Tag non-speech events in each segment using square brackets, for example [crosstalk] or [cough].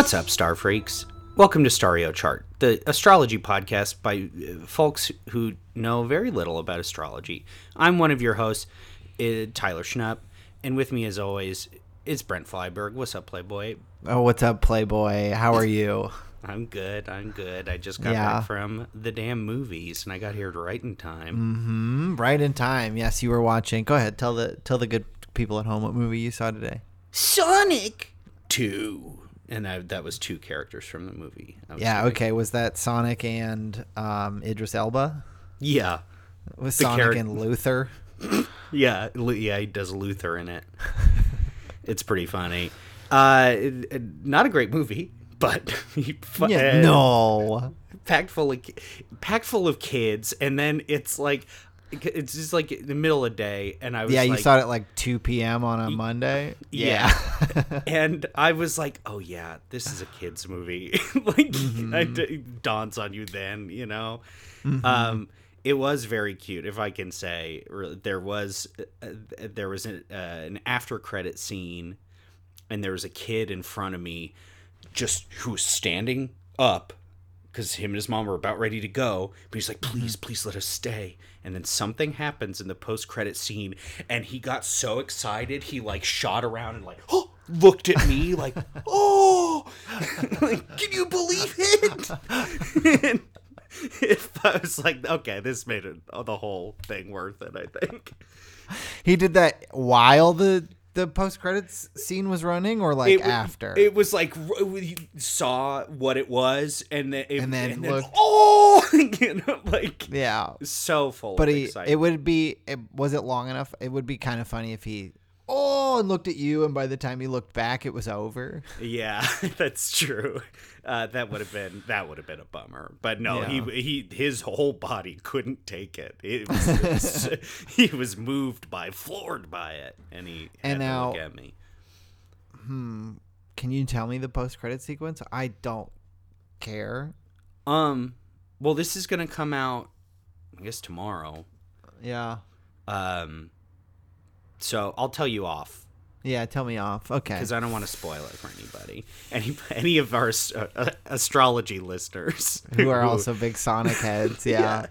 What's up, Star Freaks? Welcome to Stario Chart, the astrology podcast by uh, folks who know very little about astrology. I'm one of your hosts, uh, Tyler Schnupp, and with me, as always, is Brent Flyberg. What's up, Playboy? Oh, what's up, Playboy? How are you? [laughs] I'm good. I'm good. I just got Yeah. back from the damn movies, and I got here right in time. hmm Right in time. Yes, you were watching. Go ahead. Tell the tell the good people at home what movie you saw today. Sonic Two, and I, that was two characters from the movie. Yeah. like, Okay. Was that Sonic and um, Idris Elba? Yeah. Was The Sonic charac- and Luther? [coughs] Yeah, yeah, he does Luther in it. [laughs] it's pretty funny. Uh, it- it- not a great movie, but [laughs] fu- Yeah. uh, No. packed full of packed full of kids, and then it's like it's just like the middle of the day, and I was Yeah, you like, saw it at like 2 p.m. on a Monday. yeah. [laughs] and I was like, oh yeah, this is a kids movie. [laughs] like Mm-hmm. it dawns on you then, you know. Um, it was very cute, if I can say. There was uh, there was an, uh, an after credit scene, and there was a kid in front of me, just who was standing up. Because him and his mom were about ready to go, but he's like, "Please, please let us stay." And then something happens in the post-credit scene, and he got so excited he like shot around and like, oh, looked at me like, [laughs] "Oh, [laughs] like, can you believe it?" [laughs] if I was like, "Okay, this made it the whole thing worth it," I think. he did that while the the post credits scene was running, or like it, after. It was like we saw what it was, and then it, And then looked- oh, [laughs] you know, like yeah. so full. But of he, it would be, it, was it long enough? It would be kind of funny if he, and looked at you, and by the time he looked back, it was over. Yeah, [laughs] that's true. Uh, that would have been that would have been a bummer. But no, Yeah. he he his whole body couldn't take it. It [laughs] was, it was- he was moved by, floored by it, and he had And to now- look at me. Can you tell me the post credit sequence? I don't care. Um, well, this is gonna come out, I guess tomorrow. Yeah. Um, so I'll tell you off Yeah, tell me off. Okay. because I don't want to spoil it for anybody. Any any of our ast- uh, astrology listeners Who are [laughs] also big Sonic heads. Yeah. Yeah.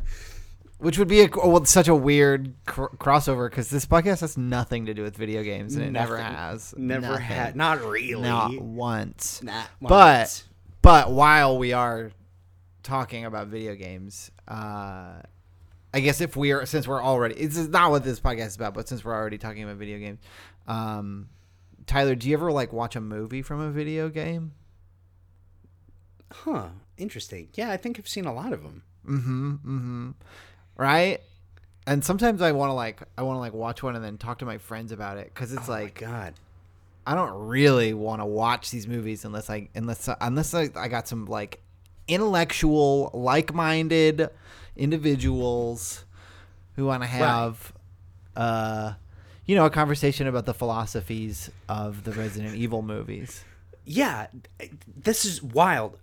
Which would be a, well, such a weird cr- crossover because this podcast has nothing to do with video games and it never has. never Nothing. had, not really, Not once. Not But but while we are talking about video games, uh, I guess if we are since we're already this is not what this podcast is about, but since we're already talking about video games, um, Tyler, do you ever like watch a movie from a video game? Huh. Interesting. Yeah, I think I've seen a lot of them. Mm-hmm. Mm-hmm. Right. And sometimes I want to like I want to like watch one and then talk to my friends about it because it's like Oh God. I don't really want to watch these movies unless I unless unless I, I got some like intellectual, like-minded individuals who want to have uh you know a conversation about the philosophies of the Resident Evil movies. Yeah, this is wild,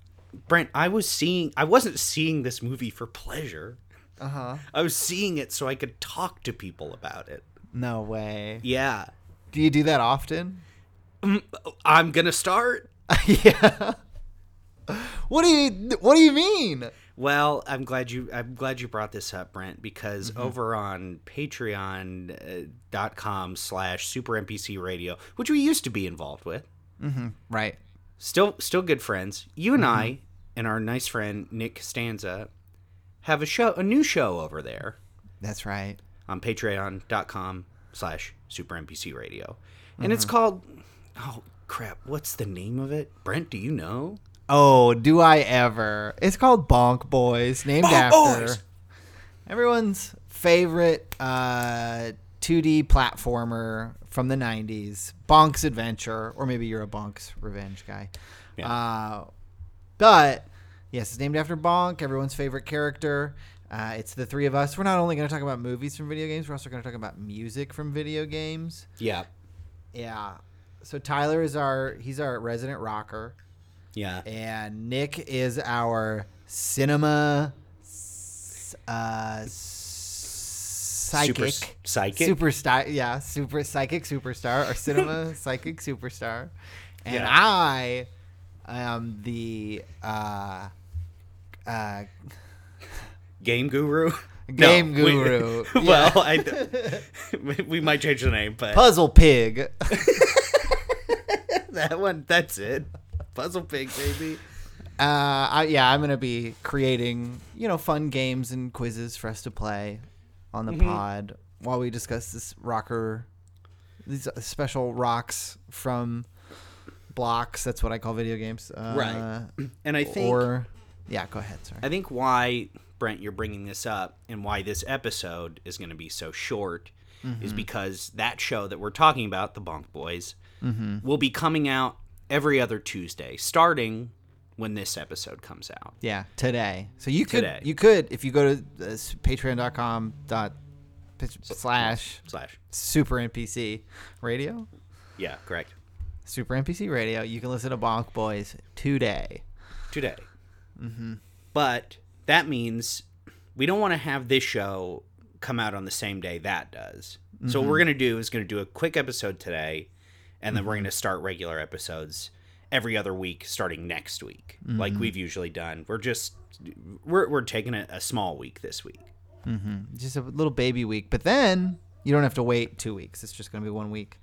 Brent. I was seeing. I wasn't seeing this movie for pleasure. Uh-huh. I was seeing it so I could talk to people about it. No way. Yeah. Do you do that often? I'm gonna start. [laughs] yeah. What do you what do you mean? Well, I'm glad you I'm glad you brought this up, Brent, because mm-hmm. over on patreon.com uh, slash super NPC radio, which we used to be involved with, mm-hmm. Right. still still good friends. You and I mm-hmm. and our nice friend Nick Costanza have a show a new show over there That's right. on patreon.com slash super NPC radio. And it's called oh crap, what's the name of it? Brent, do you know? Oh, do I ever? It's called Bonk Boys, named Bonk after Boys! everyone's favorite uh, 2D platformer from the 90s, Bonk's Adventure, or maybe you're a Bonk's Revenge guy. Yeah. Uh, but yes, it's named after Bonk, everyone's favorite character. Uh, it's the three of us. We're not only going to talk about movies from video games, we're also going to talk about music from video games. Yeah. Yeah. So Tyler is our he's our resident rocker, Yeah. and Nick is our cinema uh, psychic Super, psychic. superstar. Yeah, super psychic superstar or cinema [laughs] psychic superstar, and Yeah. I am the uh, uh, Game guru. [laughs] Game No, we- guru. [laughs] well, Yeah. I, we might change the name, but puzzle pig. that one, that's it. Puzzle Pig, baby. Uh, I, yeah, I'm gonna be creating you know fun games and quizzes for us to play on the Mm-hmm. pod while we discuss this rocker, these uh, special rocks from blocks. That's what I call video games. Uh, Right. And I think Or yeah, go ahead. Sorry. I think why Brent you're bringing this up and why this episode is going to be so short is because that show that we're talking about, the Bonk Boys, will be coming out every other Tuesday, starting when this episode comes out. Yeah, today. So you could Today. you could if you go to uh, patreon.com dot slash Slash. super NPC radio. Yeah, correct. Super NPC Radio. You can listen to Bonk Boys today. today. But that means we don't want to have this show come out on the same day that does. So what we're gonna do is gonna do a quick episode today, and then we're gonna start regular episodes every other week starting next week, like we've usually done. We're just we're we're taking a, a small week this week. mm-hmm. Just a little baby week, but then you don't have to wait two weeks. It's just going to be one week.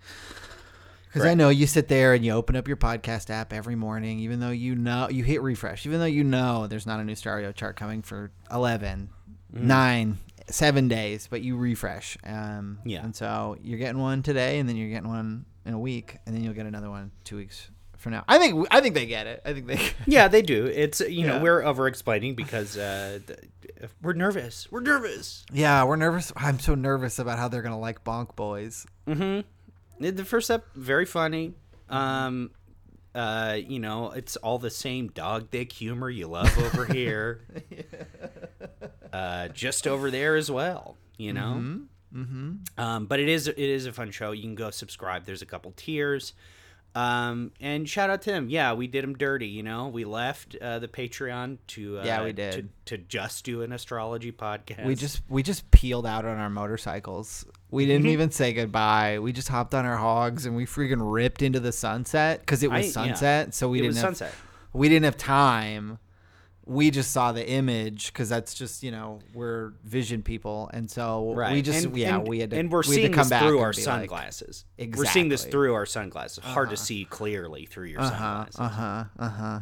Because I know you sit there and you open up your podcast app every morning, even though you know you hit refresh, even though you know there's not a new stereo chart coming for 11, Mm-hmm. 9, 7 days, but you refresh. Um, Yeah. And so you're getting one today, and then you're getting one in a week, and then you'll get another one two weeks from now. I think I think they get it. I think they. [laughs] Yeah, they do. It's you know we're over explaining because uh, we're nervous. We're nervous. Yeah, we're nervous. I'm so nervous about how they're gonna like Bonk Boys. Mm-hmm. The first step, very funny. Um, uh, you know, it's all the same dog dick humor you love over [laughs] here. uh, just over there as well. You know. Mm-hmm. Um, but it is it is a fun show. You can go subscribe. There's a couple tiers. Um, and shout out to him. Yeah, we did him dirty. You know, we left uh, the Patreon to uh, Yeah, we did. to, to just do an astrology podcast. We just we just peeled out on our motorcycles. We [laughs] didn't Mm-hmm. even say goodbye. We just hopped on our hogs and we freaking ripped into the sunset because it I- was yeah. sunset. So we It didn't have, sunset. We didn't have time. We just saw the image because that's just you know we're vision people, and so Right. we just and, yeah and, we had to and we're we seeing come this back through our be like, sunglasses. We're seeing this through our sunglasses. Hard to see clearly through your Uh sunglasses. Uh huh. Uh huh.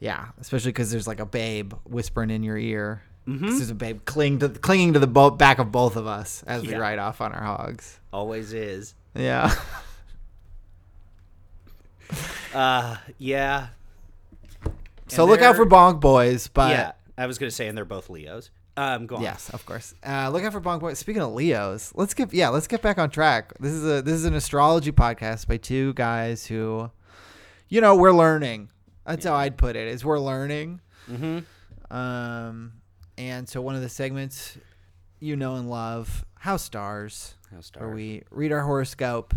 Yeah, especially because there's like a babe whispering in your ear. Mm-hmm. There's a babe cling to, clinging to the bo- back of both of us as we ride off on our hogs. Always is. Yeah. [laughs] Uh, yeah. So look out for Bonk Boys, but yeah. I was gonna say, and they're both Leos. Um, go on. yes, of course. Uh, look out for Bonk Boys. Speaking of Leos, let's get yeah, let's get back on track. This is a this is an astrology podcast by two guys who, you know, we're learning. That's how I'd put it. Is we're learning. Mm-hmm. Um, and so one of the segments you know and love, House Stars, How where we read our horoscope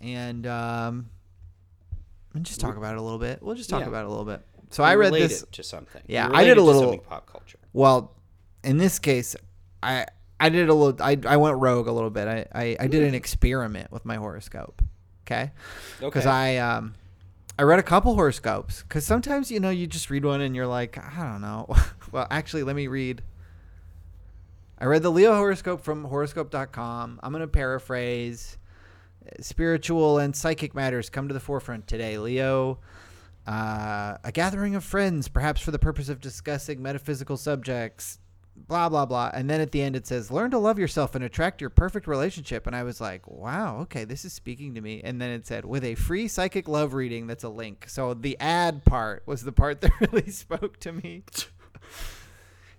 and um, and just talk about it a little bit. We'll just talk Yeah. about it a little bit. So I read this. to something. Yeah, I did a little- pop culture. Well, in this case, I I did a little. I I went rogue a little bit. I I, I did an experiment with my horoscope. Okay. Because I um. I read a couple horoscopes because sometimes you know you just read one and you're like I don't know. [laughs] well, actually, let me read. I read the Leo horoscope from horoscope.com. I'm going to paraphrase. Spiritual and psychic matters come to the forefront today, Leo. Uh, a gathering of friends, perhaps for the purpose of discussing metaphysical subjects, blah, blah, blah. And then at the end it says, learn to love yourself and attract your perfect relationship. And I was like, wow, okay, this is speaking to me. And then it said, with a free psychic love reading, that's a link. So the ad part was the part [laughs] that really spoke to me. [laughs]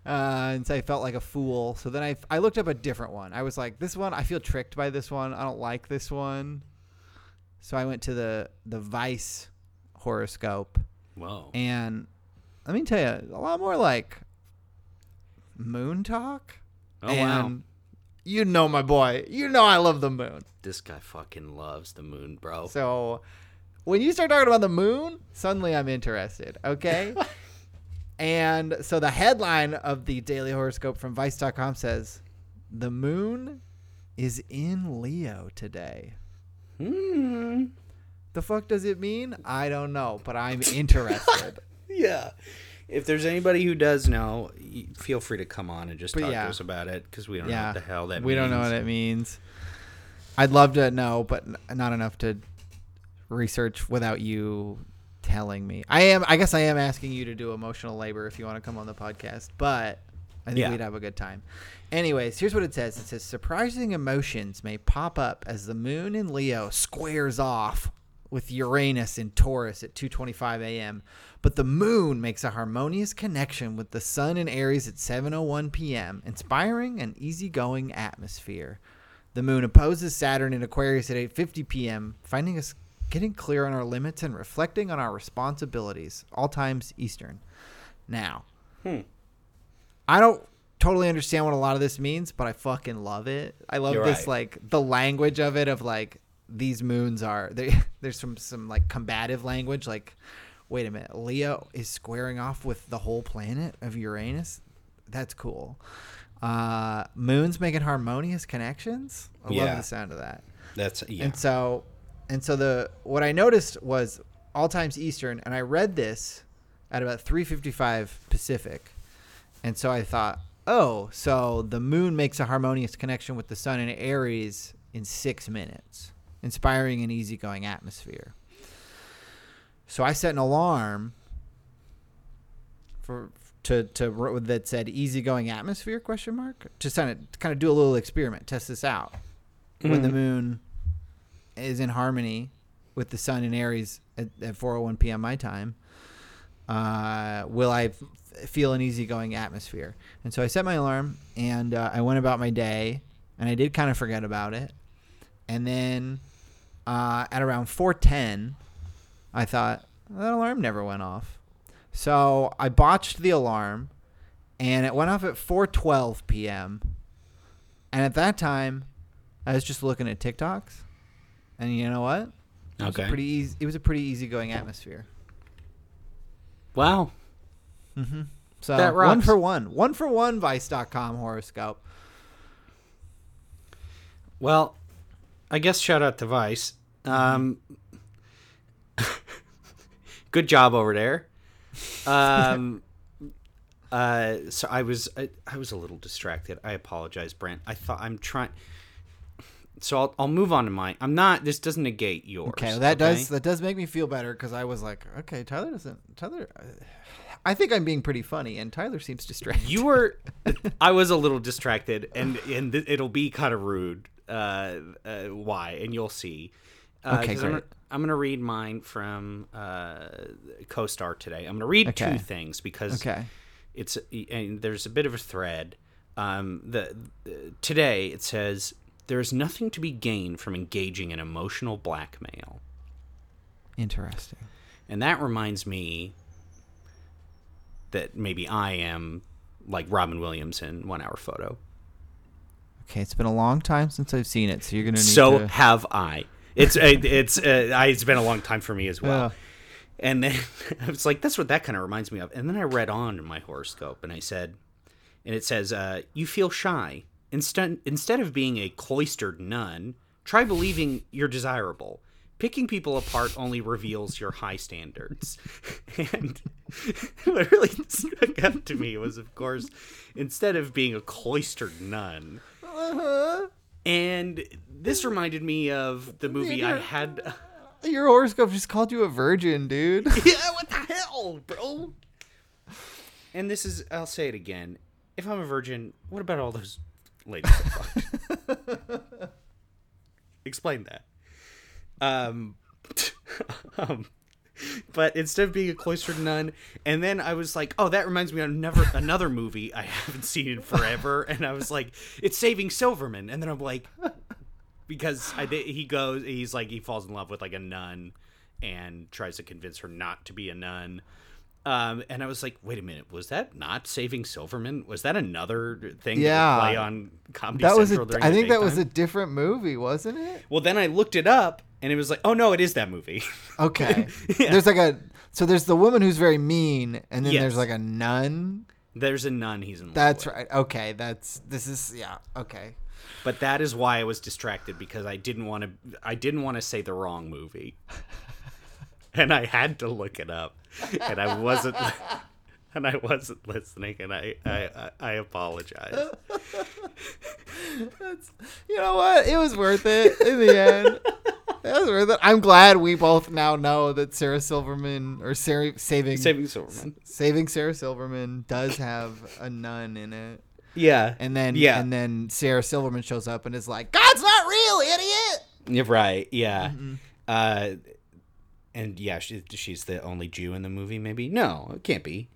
Uh, and so I felt like a fool. So then I, I looked up a different one. I was like, this one, I feel tricked by this one. I don't like this one. So I went to the the Vice horoscope, Whoa. and let me tell you, a lot more like Moon Talk. Oh wow, you know my boy. You know I love the moon. this guy fucking loves the moon, bro. So when you start talking about the moon, suddenly I'm interested. Okay. [laughs] and so the headline of the daily horoscope from Vice.com says, "The moon is in Leo today." Hmm. The fuck does it mean? I don't know, but I'm [laughs] interested. Yeah. If there's anybody who does know, feel free to come on and just But talk yeah. to us about it because we don't know what the hell that we means. don't know what it means. I'd love to know, but not enough to research without you telling me. I am. I guess I am asking you to do emotional labor if you want to come on the podcast, but I think Yeah. we'd have a good time. Anyways, here's what it says. It says surprising emotions may pop up as the moon in Leo squares off with Uranus in Taurus at 2:25 a.m. But the moon makes a harmonious connection with the sun in Aries at 7:01 p.m., inspiring an easygoing atmosphere. The moon opposes Saturn in Aquarius at 8:50 p.m., finding us getting clear on our limits and reflecting on our responsibilities, all times Eastern. Now, Hmm. I don't totally understand what a lot of this means, but I fucking love it. I love You're this right. like the language of it of like these moons are they, [laughs] there's some some like combative language like wait a minute, Leo is squaring off with the whole planet of Uranus. That's cool. Uh moons making harmonious connections. I love Yeah. the sound of that. That's yeah. And so, and so the what I noticed was all times Eastern, and I read this at about three fifty five Pacific, and so I thought, oh, so the moon makes a harmonious connection with the sun in Aries in six minutes, inspiring and easygoing atmosphere. So I set an alarm for to to that said easygoing atmosphere question mark to kind of kind of do a little experiment, test this out when the Mhm. moon is in harmony with the sun in Aries at, at 4:01 p.m. my time, uh, will I f- feel an easygoing atmosphere? And so I set my alarm and uh, I went about my day, and I did kind of forget about it. And then uh, at around 4:10, I thought that alarm never went off. So I botched the alarm, and it went off at 4:12 p.m. And at that time, I was just looking at TikToks, and you know what? It Okay. pretty easy. It was a pretty easygoing atmosphere. wow. Mm-hmm. So That one for one, one for one. Vice.com horoscope. Well, I guess shout out to Vice. Um, good job over there. Um, [laughs] uh, so I was I, I was a little distracted. I apologize, Brent. I thought I'm trying. So I'll, I'll move on to mine. I'm not. This doesn't negate yours. Okay, well, that does that does make me feel better because I was like, okay, Tyler doesn't. Tyler, I think I'm being pretty funny, and Tyler seems distracted. You were. [laughs] I was a little distracted, and and th- it'll be kind of rude. Uh, uh, why? And you'll see. Uh, Okay, 'cause I'm, great. gonna, I'm gonna read mine from uh, CoStar today. I'm gonna read Okay. two things because okay. it's and there's a bit of a thread. Um, the, the today it says there is nothing to be gained from engaging in emotional blackmail, Interesting. and that reminds me that maybe I am like Robin Williams in One Hour Photo. Okay, it's been a long time since I've seen it, so you're gonna need so to. have I. It's it's uh, I, it's been a long time for me as well. And then [laughs] I was like, that's what that kind of reminds me of. And then I read on in my horoscope, and I said, and it says, uh, you feel shy instead instead of being a cloistered nun. Try believing you're desirable. Picking people apart only reveals your high standards. [laughs] And [laughs] what really stuck out to me was, of course, instead of being a cloistered nun, Uh-huh. and this reminded me of the movie I had. [laughs] Your horoscope just called you a virgin, dude. [laughs] yeah, what the hell, bro? And this is, I'll say it again. If I'm a virgin, what about all those ladies? [laughs] Explain that. Um, um, but instead of being a cloistered nun, and then I was like, oh, that reminds me of never another movie I [laughs] haven't seen in forever, and I was like, it's Saving Silverman, and then I'm like, because I did, he goes, he's like, he falls in love with like a nun, and tries to convince her not to be a nun, Um, and I was like, wait a minute, was that not Saving Silverman? Was that another thing Yeah. that play on Comedy That was a, Central I the think that was a different movie, wasn't it? Well, then I looked it up, and it was like, oh no, it is that movie. [laughs] Okay. Yeah. There's like a so there's the woman who's very mean, and then Yes. there's like a nun. There's a nun he's in That's with. right. Okay, that's this is yeah. Okay. But that is why I was distracted because I didn't want to. I didn't want to say the wrong movie, [laughs] and I had to look it up, and I wasn't. [laughs] And I wasn't listening, and I I, I, I apologize. You know what? It was worth it in the end. It was worth it. I'm glad we both now know that Sarah Silverman or Sarah saving Saving Silverman. saving Sarah Silverman does have a nun in it. Yeah, And then Yeah. and then Sarah Silverman shows up and is like, "God's not real, idiot." You're right. Yeah. Mm-hmm. Uh, and yeah, she, she's the only Jew in the movie. Maybe no, it can't be.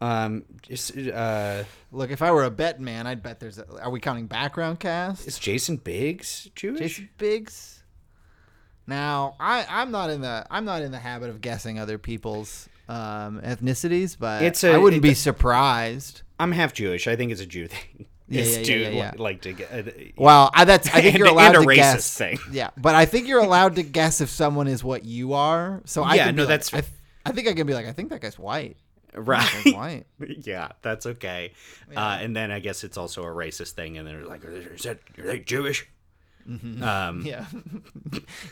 Um, just uh, Look, if I were a bet man, I'd bet there's. A, are we counting background cast? is Jason Biggs Jewish? Jason Biggs. Now, I I'm not in the I'm not in the habit of guessing other people's um, ethnicities, but It's I a- wouldn't it- be surprised. I'm half Jewish. I think it's a Jew thing. [laughs] Yeah, It's yeah, yeah, yeah, yeah. li- like to get. Uh, Well, I, that's I think And- [laughs] you're and allowed a to racist guess. thing. Yeah, but I think you're allowed to guess if someone is what you are. So I Yeah, no, like- that's- I, th- I think I can be like, I think that guy's white. right. That guy's [laughs] white. yeah, that's okay. Uh, and then I guess it's also a racist thing, and they're like, "Is that are they Jewish?" Um, Mm-hmm. [laughs] Yeah.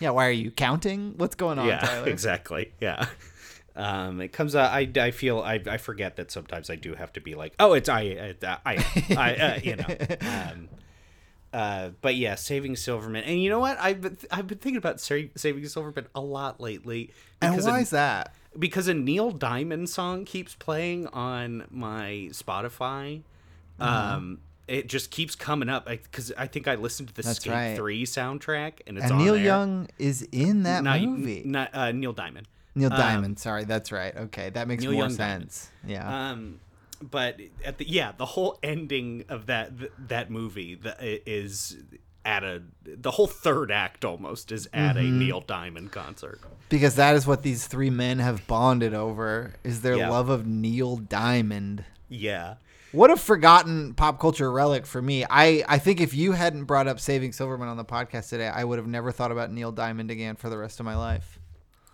yeah. Why are you counting? What's going on, yeah, [laughs] Tyler? exactly. Yeah. Um, it comes out. I, I feel I, I forget that sometimes I do have to be like, oh, it's I I I, I uh, you know. [laughs] Um, uh, but yeah, saving Silverman, and you know what? I've been, I've been thinking about Sa- saving Silverman a lot lately. And why a- is that? because a Neil Diamond song keeps playing on my Spotify. Um, it just keeps coming up because I think I listened to the That's Skate right. Three soundtrack, and it's And on Neil there. Young is in that Not- movie. not uh, Neil Diamond. Neil um, Diamond. Sorry, that's right. Okay, that makes Neil more Young Diamond. sense. Yeah. Um, but at the yeah, the whole ending of that th- that movie the, is at a the whole third act almost is at Mm-hmm. a Neil Diamond concert. because that is what these three men have bonded over is their Yeah. love of Neil Diamond. Yeah. What a forgotten pop culture relic for me. I, I think if you hadn't brought up Saving Silverman on the podcast today, I would have never thought about Neil Diamond again for the rest of my life.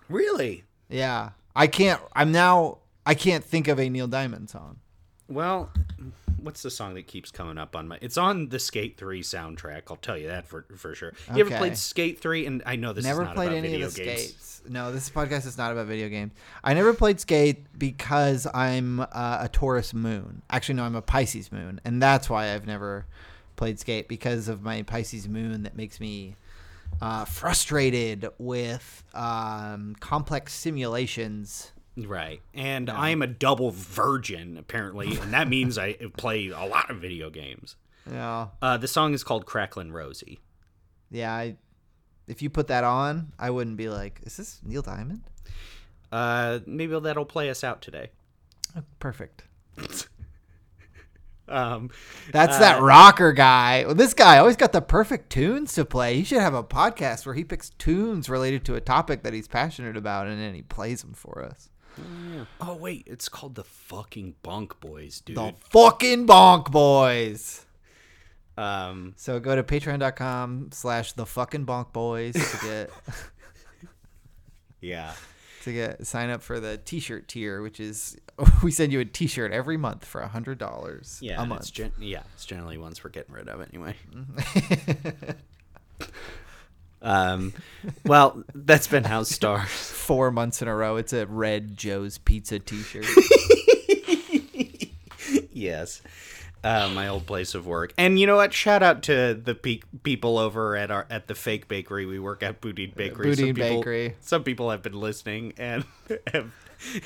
Really? Yeah. I can't I'm now I can't think of a Neil Diamond song. Well, what's the song that keeps coming up on my? It's on the Skate Three soundtrack. I'll tell you that for for sure. You ever Okay. played Skate Three? And I know this never is not played about any video of the games. skates. No, this podcast is not about video games. I never played skate because I'm uh, a Taurus moon. Actually, no, I'm a Pisces moon, and that's why I've never played skate because of my Pisces moon that makes me uh, frustrated with um, complex simulations. Right. And I am a double virgin apparently, and that means I [laughs] play a lot of video games. Yeah, Uh, the song is called Cracklin' Rosie. yeah. I, if you put that on, I wouldn't be like, "Is this Neil Diamond?" Uh, maybe that'll play us out today. Oh, perfect. [laughs] Um, That's Uh, that rocker guy. Well, this guy always got the perfect tunes to play. He should have a podcast where he picks tunes related to a topic that he's passionate about, and then he plays them for us. Oh wait, it's called the fucking Bonk Boys, dude. The fucking Bonk Boys. Um, So go to patreon.com slash the fucking Bonk Boys to get yeah. to get sign up for the t-shirt tier, which is we send you a t-shirt every month for a hundred dollars Yeah, a month. It's gen- yeah, it's generally ones we're getting rid of anyway. [laughs] um, well, that's been House [laughs] Stars. Four months in a row, it's a red Joe's Pizza t-shirt. yes, uh, my old place of work. And you know what? Shout out to the pe- people over at our at the fake bakery we work at, Boudin Bakery. Boudin some people, Bakery. Some people have been listening and [laughs] have,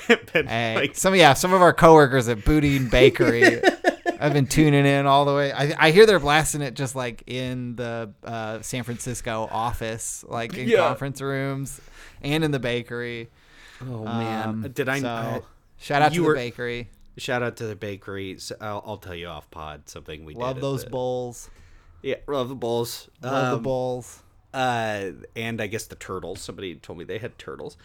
have been Hey, like, some yeah, some of our coworkers at Boudin Bakery. [laughs] I've been tuning in all the way. I, I hear they're blasting it just like in the uh, San Francisco office, like in Yeah. conference rooms, and in the bakery. oh man, Um, did I? so, I- shout out to were- the bakery. Shout out to the bakery. So I'll, I'll tell you off pod something we Love those the- bowls. Yeah, love the bowls. Love the Um, bowls. uh, and I guess the turtles. Somebody told me they had turtles.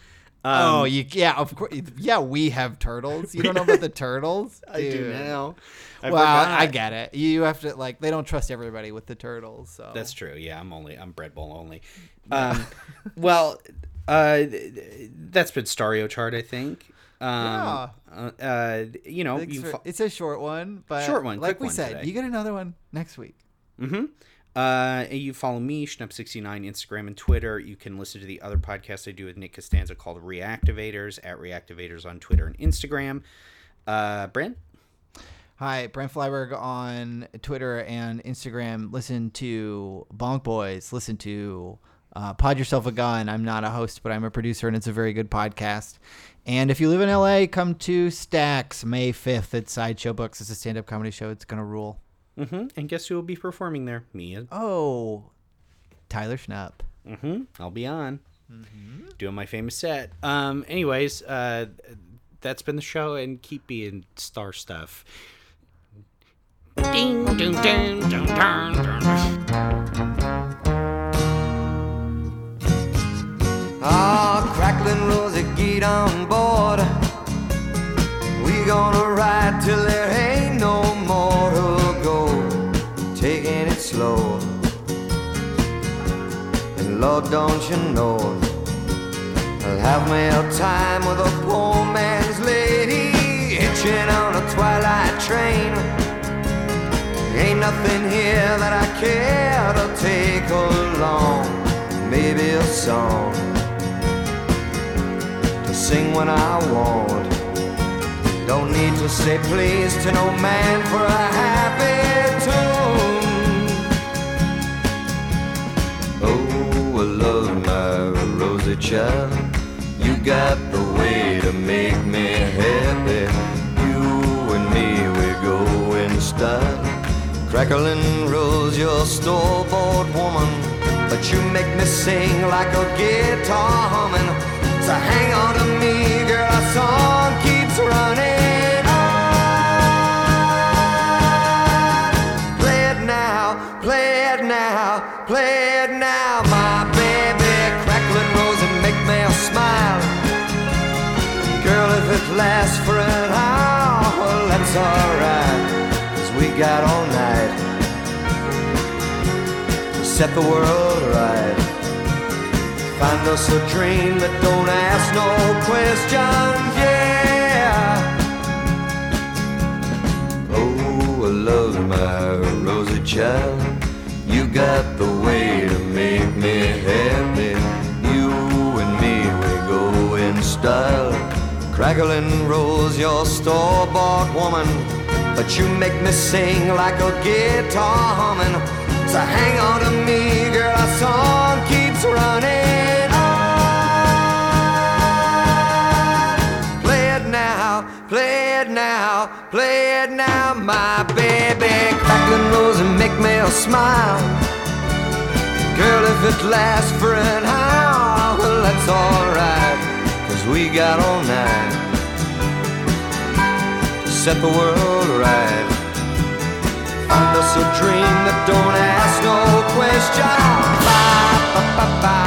Um, oh, you yeah, of course. Yeah, we have turtles. You don't know about the [laughs] turtles? I do Dude. now. I well, forgot. I get it. You have to like they don't trust everybody with the turtles. So That's true. Yeah, I'm only I'm bread bowl only. [laughs] Um, well, uh, th- th- that's been Stario chart, I think. Um, Yeah. uh, uh, you know, you for- fo- it's a short one, but Short one, Like we said, today. you get another one next week. Mm-hmm. Uh, you follow me, Schnup69, Instagram and Twitter. You can listen to the other podcast I do with Nick Costanza called Reactivators at Reactivators on Twitter and Instagram. Uh, Brent? Hi, Brent Flyberg on Twitter and Instagram. Listen to Bonk Boys. Listen to uh, Pod Yourself a Gun. I'm not a host, but I'm a producer, and it's a very good podcast. And if you live in LA, come to Stacks May 5th at Sideshow Books. It's a stand up comedy show. It's going to rule. Mm-hmm. And guess who will be performing there? Me. and- Oh, Tyler Schnupp. Mm-hmm. I'll be on. Doing my famous set. Um, anyways, uh, that's been the show, and keep being star stuff. Ding, dun, dun, dun, dun, dun. Don't you know, I'll have me a time with a poor man's lady, hitching on a twilight train. Ain't nothing here that I care to take along. Maybe a song to sing when I want. Don't need to say please to no man for a Rosie child. You got the way to make me happy. You and me, we go in style. Crackling rose, your store-bought woman. But you make me sing like a guitar humming. So hang on to me, girl, our song keeps running on. Play it now, play it now, play it Lasts for an hour, that's alright. Cause we got all night to set the world right. Find us a dream that don't ask no questions, yeah. Oh, I love my Rosie child. You got the way to make me happy. You and me, we go in style. Crackling rose, your store-bought woman. But you make me sing like a guitar humming. So hang on to me, girl, our song keeps running on. Play it now, play it now, play it now, my baby. Crackling rose and make me a smile. Girl, if it lasts for an hour, well, that's alright. Cause we got all night to set the world right. Find us a dream that don't ask no questions. Bye, bye, bye,